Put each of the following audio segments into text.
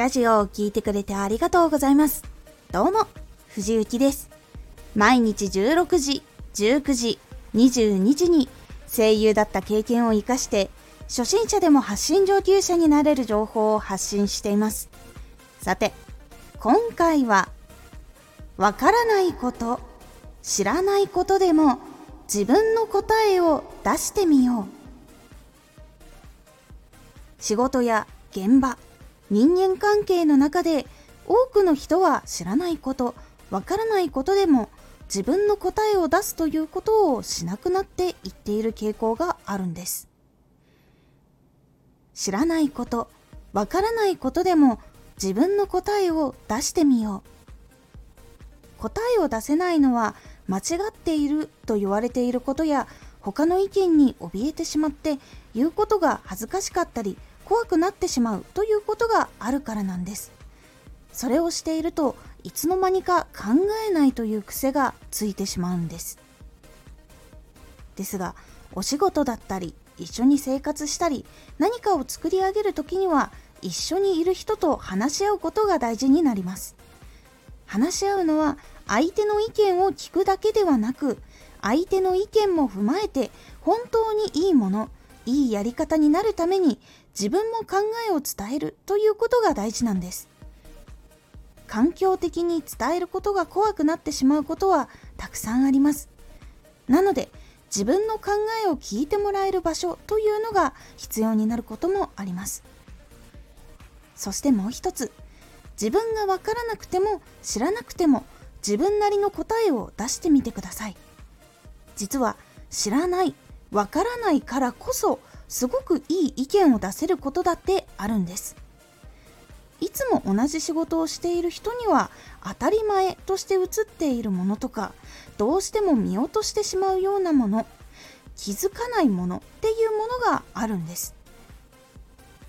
ラジオを聴いてくれてありがとうございます。どうも、藤幸です。毎日16時、19時、22時に声優だった経験を活かして、初心者でも発信上級者になれる情報を発信しています。さて、今回は、わからないこと、知らないことでも自分の答えを出してみよう。仕事や現場、人間関係の中で多くの人は知らないことわからないことでも自分の答えを出すということをしなくなっていっている傾向があるんです。知らないことわからないことでも自分の答えを出してみよう。答えを出せないのは間違っていると言われていることや他の意見に怯えてしまって言うことが恥ずかしかったり怖くなってしまうということがあるからなんです。それをしているといつの間にか考えないという癖がついてしまうんです。ですがお仕事だったり一緒に生活したり何かを作り上げる時には一緒にいる人と話し合うことが大事になります。話し合うのは相手の意見を聞くだけではなく相手の意見も踏まえて本当にいいものいいやり方になるために自分も考えを伝えるということが大事なんです。環境的に伝えることが怖くなってしまうことはたくさんあります。なので自分の考えを聞いてもらえる場所というのが必要になることもあります。そしてもう一つ自分がわからなくても知らなくても自分なりの答えを出してみてください。実は知らないわからないからこそすごくいい意見を出せることだってあるんです。いつも同じ仕事をしている人には当たり前として映っているものとかどうしても見落としてしまうようなもの気づかないものっていうものがあるんです。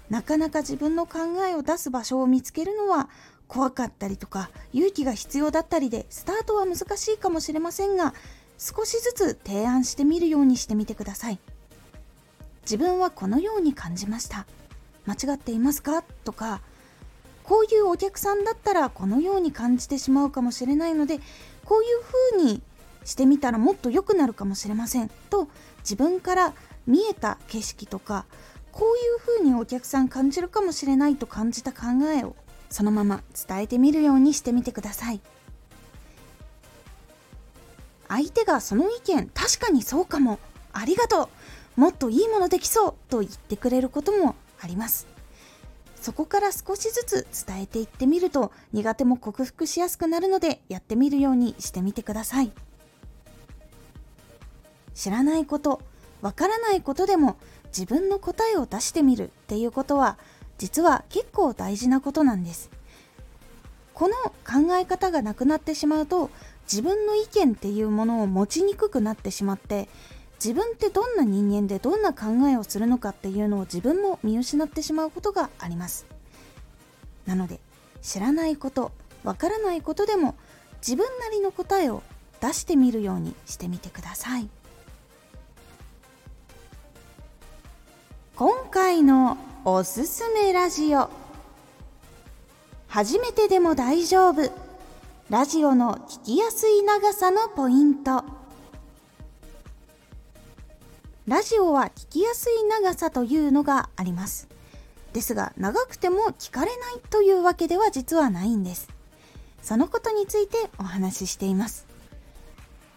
なかなか自分の考えを出す場所を見つけるのは怖かったりとか勇気が必要だったりでスタートは難しいかもしれませんが少しずつ提案してみるようにしてみてください。自分はこのように感じました。間違っていますか？とかこういうお客さんだったらこのように感じてしまうかもしれないのでこういう風にしてみたらもっと良くなるかもしれません。と自分から見えた景色とかこういう風にお客さん感じるかもしれないと感じた考えをそのまま伝えてみるようにしてみてください。相手がその意見確かにそうかも。ありがとう。もっといいものできそうと言ってくれることもあります。そこから少しずつ伝えていってみると苦手も克服しやすくなるのでやってみるようにしてみてください。知らないことわからないことでも自分の答えを出してみるっていうことは実は結構大事なことなんです。この考え方がなくなってしまうと自分の意見っていうものを持ちにくくなってしまって自分ってどんな人間でどんな考えをするのかっていうのを自分も見失ってしまうことがあります。なので知らないことわからないことでも自分なりの答えを出してみるようにしてみてください。今回のおすすめラジオ。初めてでも大丈夫。ラジオの聞きやすい長さのポイント。ラジオは聞きやすい長さというのがあります。ですが長くても聞かれないというわけでは実はないんです。そのことについてお話ししています。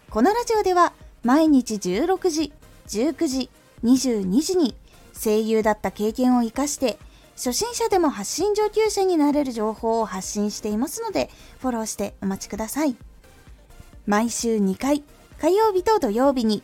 このラジオでは毎日16時19時22時に声優だった経験を生かして初心者でも発信上級者になれる情報を発信していますので、フォローしてお待ちください。毎週2回、火曜日と土曜日に、